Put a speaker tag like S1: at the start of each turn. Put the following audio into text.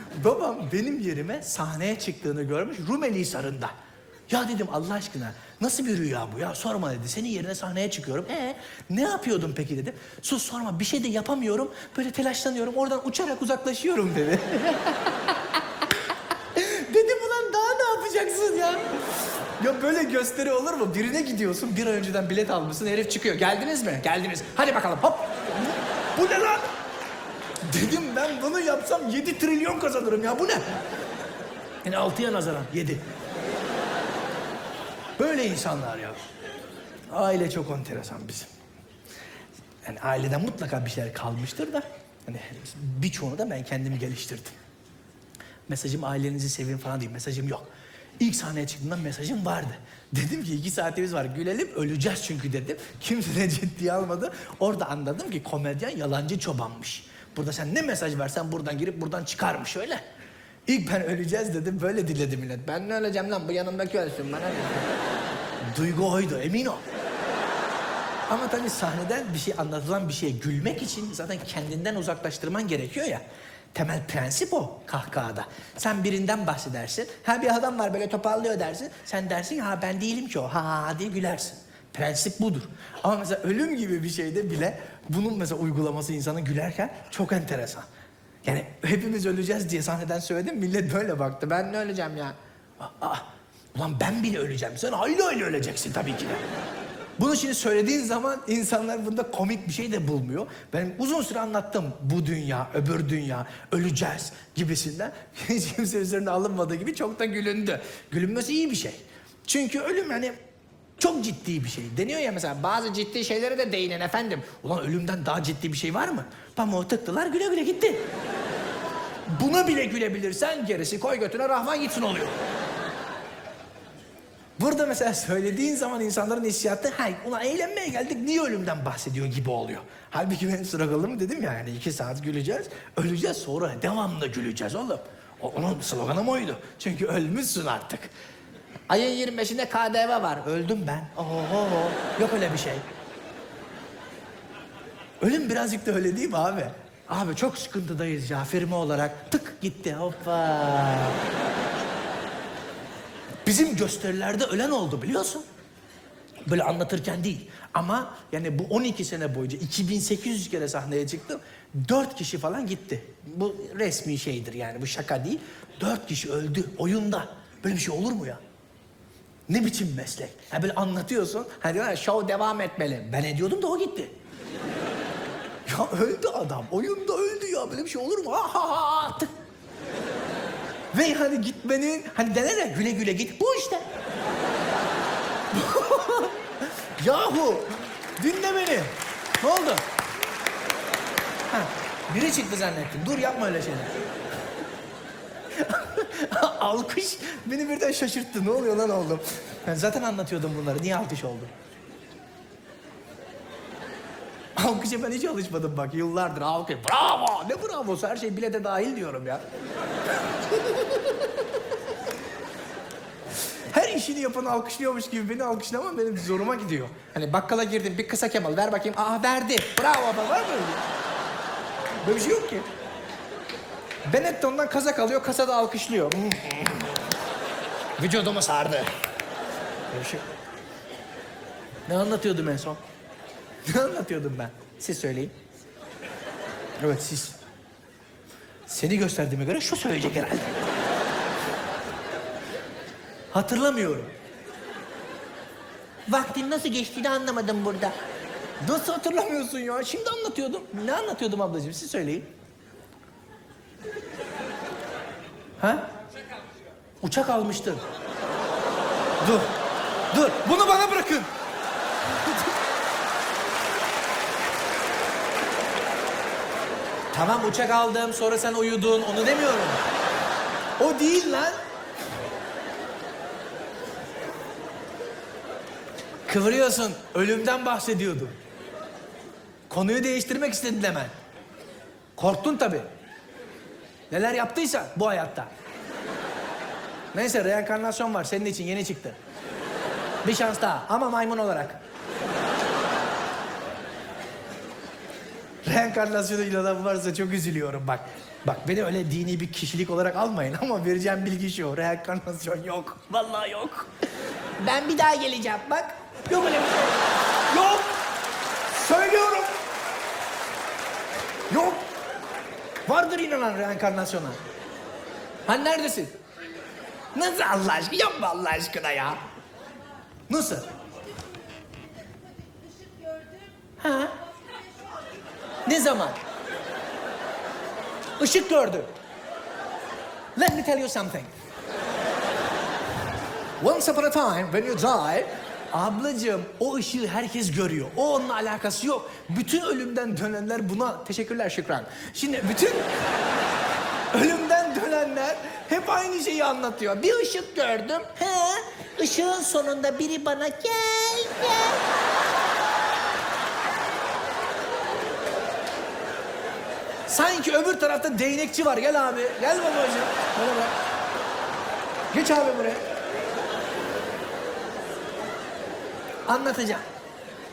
S1: Babam benim yerime sahneye çıktığını görmüş Rumeli Hisarı'nda. Ya dedim Allah aşkına nasıl bir rüya bu ya sorma dedi. Senin yerine sahneye çıkıyorum. E ne yapıyordun peki dedim. Sus sorma bir şey de yapamıyorum. Böyle telaşlanıyorum oradan uçarak uzaklaşıyorum dedi. dedim ulan daha ne yapacaksın ya? Ya böyle gösteri olur mu? Birine gidiyorsun bir ay önceden bilet almışsın herif çıkıyor. Geldiniz mi? Geldiniz. Hadi bakalım hop. Bu ne lan? Dedim ben bunu yapsam 7 trilyon kazanırım ya bu ne? Yani altıya nazaran 7. Böyle insanlar ya. Aile çok enteresan bizim. Yani aileden mutlaka bir şeyler kalmıştır da hani birçoğunu da ben kendimi geliştirdim. Mesajım ailenizi sevin falan değil. Mesajım yok. İlk sahneye çıktığımda mesajım vardı. Dedim ki iki saatimiz var gülelim öleceğiz çünkü dedim. Kimse de ciddiye almadı. Orada anladım ki komedyen yalancı çobanmış. Burada sen ne mesaj versen buradan girip buradan çıkarmış öyle. İlk ben öleceğiz dedim böyle diledi millet. Ben ne öleceğim lan bu yanımdaki ölsün bana? Duygu oydu emin ol. Ama tabii sahneden bir şey anlatılan bir şeye gülmek için zaten kendinden uzaklaştırman gerekiyor ya. Temel prensip o kahkahada. Sen birinden bahsedersin. Ha bir adam var böyle toparlıyor dersin. Sen dersin ha ben değilim ki o. Ha ha ha diye gülersin. Prensip budur. Ama mesela ölüm gibi bir şeyde bile bunun mesela uygulaması insanı gülerken çok enteresan. Yani hepimiz öleceğiz diye sahneden söyledim. Millet böyle baktı. Ben ne öleceğim ya? Aa, ulan ben bile öleceğim. Sen hayli hayli öleceksin tabii ki de. Bunu şimdi söylediğin zaman insanlar bunda komik bir şey de bulmuyor. Ben uzun süre anlattım bu dünya, öbür dünya, öleceğiz gibisinden. Hiç kimse üzerine alınmadığı gibi çok da gülündü. Gülünmesi iyi bir şey. Çünkü ölüm hani çok ciddi bir şey. Deniyor ya mesela bazı ciddi şeylere de değinin efendim. Ulan ölümden daha ciddi bir şey var mı? Pamuğu tıktılar güle güle gitti. Buna bile gülebilirsen gerisi koy götüne rahman gitsin oluyor. Burada mesela söylediğin zaman insanların hissiyatı hay ulan eğlenmeye geldik niye ölümden bahsediyor gibi oluyor. Halbuki benim sloganım dedim ya yani iki saat güleceğiz, öleceğiz sonra devamlı güleceğiz oğlum. O, onun sloganım oydu. Çünkü ölmüşsün artık. Ayın 25'inde KDV var. Öldüm ben. Oho, yok öyle bir şey. Ölüm birazcık da öyle değil mi abi? Abi çok sıkıntıdayız ya firma olarak. Tık gitti hoppa. Bizim gösterilerde ölen oldu biliyorsun. Böyle anlatırken değil. Ama yani bu 12 sene boyunca 2800 kere sahneye çıktım. 4 kişi falan gitti. Bu resmi şeydir yani bu şaka değil. 4 kişi öldü oyunda. Böyle bir şey olur mu ya? Ne biçim meslek? Ha böyle anlatıyorsun. Hani diyorlar show devam etmeli. Ben ediyordum da o gitti. Ya öldü adam. Oyunda öldü ya. Böyle bir şey olur mu? Ha ha ha. Tık. Ve hani gitmenin, hani denir ya güle güle git. Bu işte. Yahu dinle beni. Ne oldu? Ha, biri çıktı zannettim. Dur yapma öyle şeyler. Alkış beni birden şaşırttı. Ne oluyor lan oğlum? Ben zaten anlatıyordum bunları. Niye alkış oldu? Alkışa ben hiç alışmadım bak yıllardır alkış. Bravo! Ne bravosu? Her şey bilete dahil diyorum ya. Her işini yapan alkışlıyormuş gibi beni alkışlaman benim zoruma gidiyor. Hani bakkala girdim bir kısa kemal ver bakayım. Aa verdi. Bravo baba var mı öyle? Böyle bir şey yok ki. Benetton'dan kazak alıyor, kasada alkışlıyor. Vücudumu sardı. Böyle bir şey. Ne anlatıyordum en son? Ne anlatıyordum ben? Siz söyleyin. Evet siz. Seni gösterdiğime göre şu söyleyecek herhalde. Hatırlamıyorum. Vaktin nasıl geçtiğini anlamadım burada. Nasıl hatırlamıyorsun ya? Şimdi anlatıyordum. Ne anlatıyordum ablacığım? Siz söyleyin. Ha? Uçak almıştın. Dur. Dur. Bunu bana bırakın. Tamam uçak aldım sonra sen uyudun onu demiyorum. O değil lan. Kıvırıyorsun. Ölümden bahsediyordum. Konuyu değiştirmek istedin hemen. Korktun tabii. Neler yaptıysa bu hayatta. Neyse reenkarnasyon var senin için yeni çıktı. Bir şans daha ama maymun olarak. Reenkarnasyona inanan varsa çok üzülüyorum bak. Bak beni öyle dini bir kişilik olarak almayın ama vereceğim bilgi şu. Reenkarnasyon yok. Vallahi yok. Ben bir daha geleceğim bak. Yok öyle bir şey. Yok. Söylüyorum. Yok. Vardır inanan reenkarnasyona. Ha neredesin? Nasıl Allah aşkına? Mu Allah aşkına ya? Nasıl? Ha? Ne zaman? Işık gördü. Let me tell you something. Once upon a time when you die, ablacığım o ışığı herkes görüyor. O onunla alakası yok. Bütün ölümden dönenler buna teşekkürler Şükran. Şimdi bütün ölümden dönenler hep aynı şeyi anlatıyor. Bir ışık gördüm. He, ışığın sonunda biri bana gel gel. Sanki öbür tarafta değnekçi var. Gel abi. Gel babacığım. Merhaba. Geç abi buraya. あんな手じゃ